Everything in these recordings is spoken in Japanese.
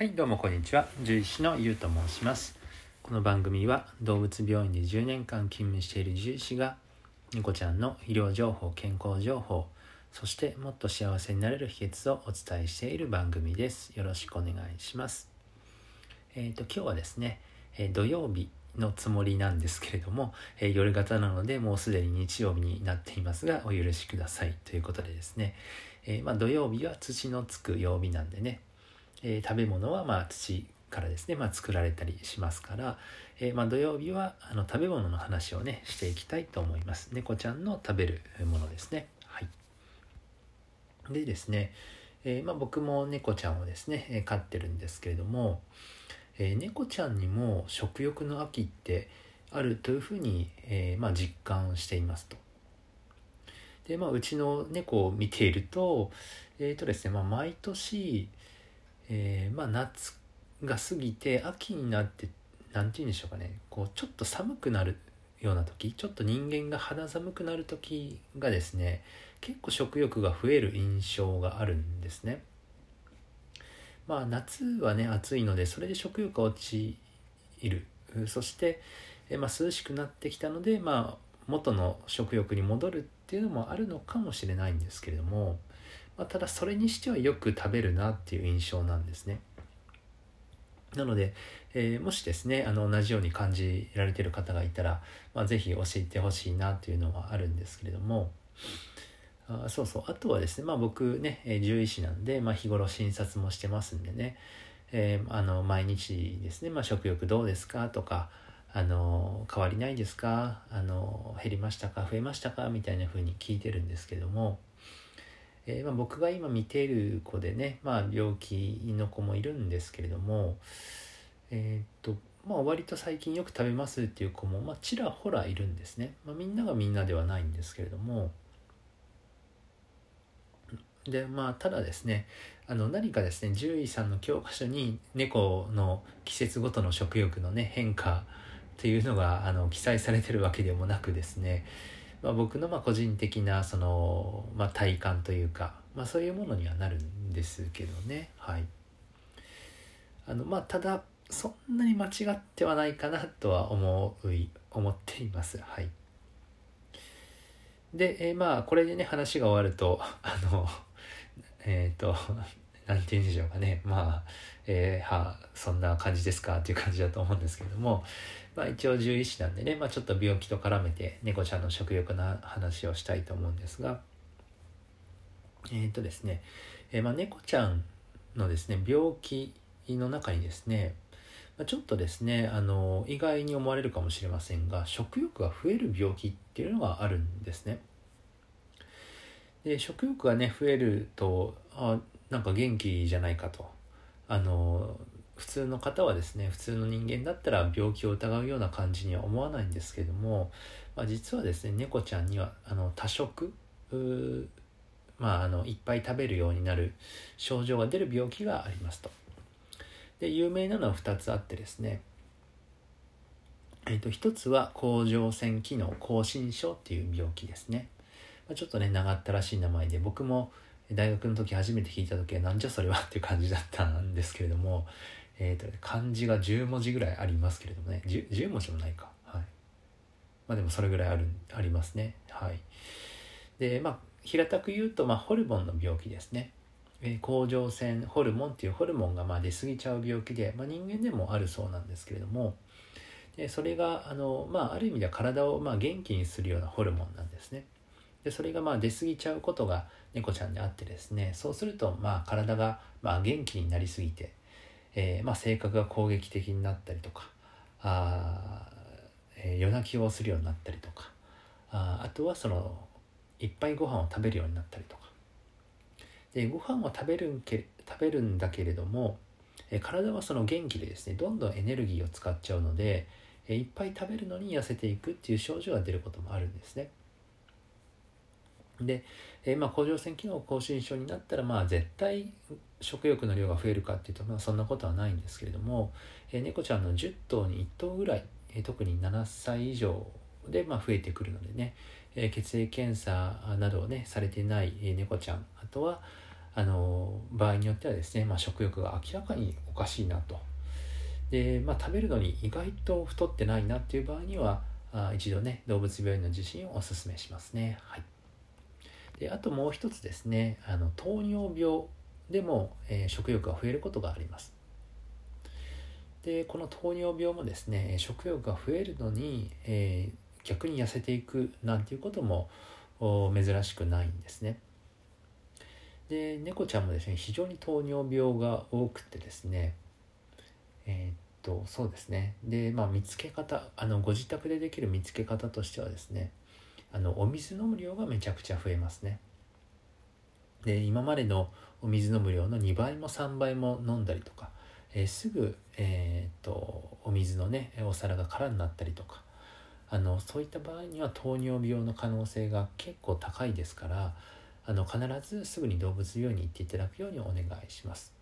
はいどうもこんにちは。獣医師のゆうと申します。この番組は動物病院で10年間勤務している獣医師が猫ちゃんの医療情報健康情報そしてもっと幸せになれる秘訣をお伝えしている番組です。よろしくお願いします。えっ、ー、と今日はですね、えー、土曜日のつもりなんですけれども、えー、夜型なのでもうすでに日曜日になっていますがお許しくださいということでですね、えまあ、土曜日は土のつく曜日なんでね。えー、食べ物はまあ土からですね、まあ、作られたりしますから、えー、まあ土曜日はあの食べ物の話をねしていきたいと思います。猫ちゃんの食べるものですね。はい。でですね、えー、まあ、僕も猫ちゃんをですね飼ってるんですけれども、え猫ちゃんにも食欲の秋ってあるというふうに、えまあ、実感していますと。でまあうちの猫を見ているとえっ、とですねまあ毎年えー、まあ夏が過ぎて秋になって何て言うんでしょうかねこうちょっと寒くなるような時ちょっと人間が肌寒くなる時がですね結構食欲が増える印象があるんですね。まあ夏はね暑いのでそれで食欲が落ちるそして、えまあ、涼しくなってきたので、まあ、元の食欲に戻るっていうのもあるのかもしれないんですけれどもまあ、ただそれにしてはよく食べるなっていう印象なんですね。なので、えー、もしですねあの同じように感じられてる方がいたら、まあ、是非教えてほしいなというのはあるんですけれどもあそうそうあとはですね、まあ、僕ね獣医師なんで、まあ、日頃診察もしてますんでね、えー、あの毎日ですね、まあ、食欲どうですかとかあの変わりないですか？あの減りましたか？増えましたか？みたいな風に聞いてるんですけどもえー、まあ、僕が今見ている子でね、まあ、病気の子もいるんですけれども、えー、っとまあ、割と最近よく食べますっていう子も、まあ、ちらほらいるんですね、まあ、みんながみんなではないんですけれども。でまあただですねあの何かですね獣医さんの教科書に猫の季節ごとの食欲のね変化っていうのがあの記載されてるわけでもなくですねまあ、僕のまあ個人的なその、まあ、体感というか、まあ、そういうものにはなるんですけどね。はい。あのまあただそんなに間違ってはないかなとは思う思っています。はい。で、えー、まあこれでね話が終わるとあのえっ、ー、と何て言うんでしょうかね。まあ、えー、はそんな感じですかっていう感じだと思うんですけども。まあ、一応獣医師なんでね、まあ、ちょっと病気と絡めて猫ちゃんの食欲の話をしたいと思うんですが。えっ、とですね、えー、まあ、猫ちゃんのですね病気の中にですね。ちょっとですねあの意外に思われるかもしれませんが食欲が増える病気っていうのがあるんですね。で食欲がね増えるとあなんか元気じゃないかとあの普通の方はですね普通の人間だったら病気を疑うような感じには思わないんですけども、まあ、実はですね猫ちゃんにはあの多食まあ、あのいっぱい食べるようになる症状が出る病気がありますと。で有名なのは2つあってですね、えー、と1つは甲状腺機能亢進症っていう病気ですね。まあ、ちょっとね長ったらしい名前で僕も大学の時初めて聞いた時はなんじゃそれはっていう感じだったんですけれども、えーと、漢字が10文字ぐらいありますけれどもね。10, 10文字もないか。はい。まあでもそれぐらいあるありますね。はい。でまあ平たく言うと、まあ、ホルモンの病気ですね、えー、甲状腺ホルモンっていうホルモンがまあ出過ぎちゃう病気で、まあ、人間でもあるそうなんですけれどもでそれがあの、まあ、ある意味では体をまあ元気にするようなホルモンなんですね。でそれがまあ出過ぎちゃうことが猫ちゃんであってですねそうするとまあ体がまあ元気になりすぎてえー、まあ、性格が攻撃的になったりとかあ、えー、夜泣きをするようになったりとかああとはそのいっぱいご飯を食べるようになったりとかでご飯を食べるんけ食べるんだけれども、えー、体はその元気でですねどんどんエネルギーを使っちゃうので、えいっぱい食べるのに痩せていくっていう症状が出ることもあるんですね。で、えー、まあ、甲状腺機能亢進症になったらまあ絶対食欲の量が増えるかっていうと、まあ、そんなことはないんですけれども、えー、猫ちゃんの10頭に1頭ぐらい、えー、特に7歳以上で、まあ、増えてくるのでね、えー、血液検査などをねされてない、猫ちゃん。あとはあの場合によってはですね、まあ、食欲が明らかにおかしいなと。で、まあ、食べるのに意外と太ってないなっていう場合にはあ一度ね動物病院の受診をおすすめしますね。はい、であともう一つですねあの糖尿病でも、えー、食欲が増えることがあります。でこの糖尿病もですね食欲が増えるのに、えー、逆に痩せていくなんていうことも珍しくないんですね。で猫ちゃんもですね非常に糖尿病が多くてですねえー、っとそうですねでまあ見つけ方あのご自宅でできる見つけ方としてはですねあのお水飲む量がめちゃくちゃ増えますねで今までのお水飲む量の2倍も3倍も飲んだりとか、えー、すぐ、えー、っとお水のねお皿が空になったりとかあのそういった場合には糖尿病の可能性が結構高いですからあの必ずすぐに動物病院に行っていただくようにお願いします。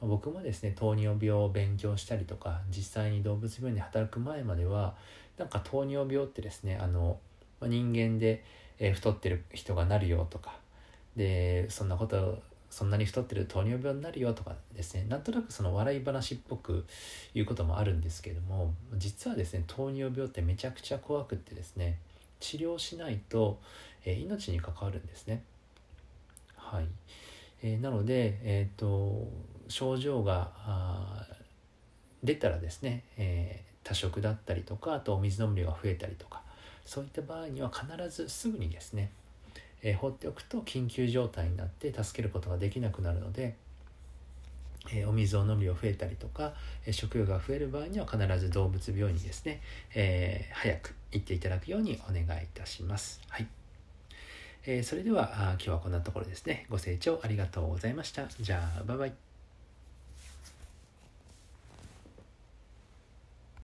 僕もですね糖尿病を勉強したりとか実際に動物病院で働く前まではなんか糖尿病ってですねあの人間で、え太ってる人がなるよとか。でそんなことそんなに太ってる糖尿病になるよとかですね。なんとなくその笑い話っぽく言うこともあるんですけども実はですね糖尿病ってめちゃくちゃ怖くってですね治療しないと、えー、命に関わるんですね。はい、えー、なのでえっ、と症状が出たらですね、え多食だったりとかあとお水飲む量が増えたりとかそういった場合には必ずすぐにですねえー、放っておくと緊急状態になって助けることができなくなるので、えー、お水を飲む量増えたりとか、えー、食欲が増える場合には必ず動物病院にですね、え早く行っていただくようにお願いいたします。はいえそれでは今日はこんなところですね。ご清聴ありがとうございました。じゃあ、バイバイ。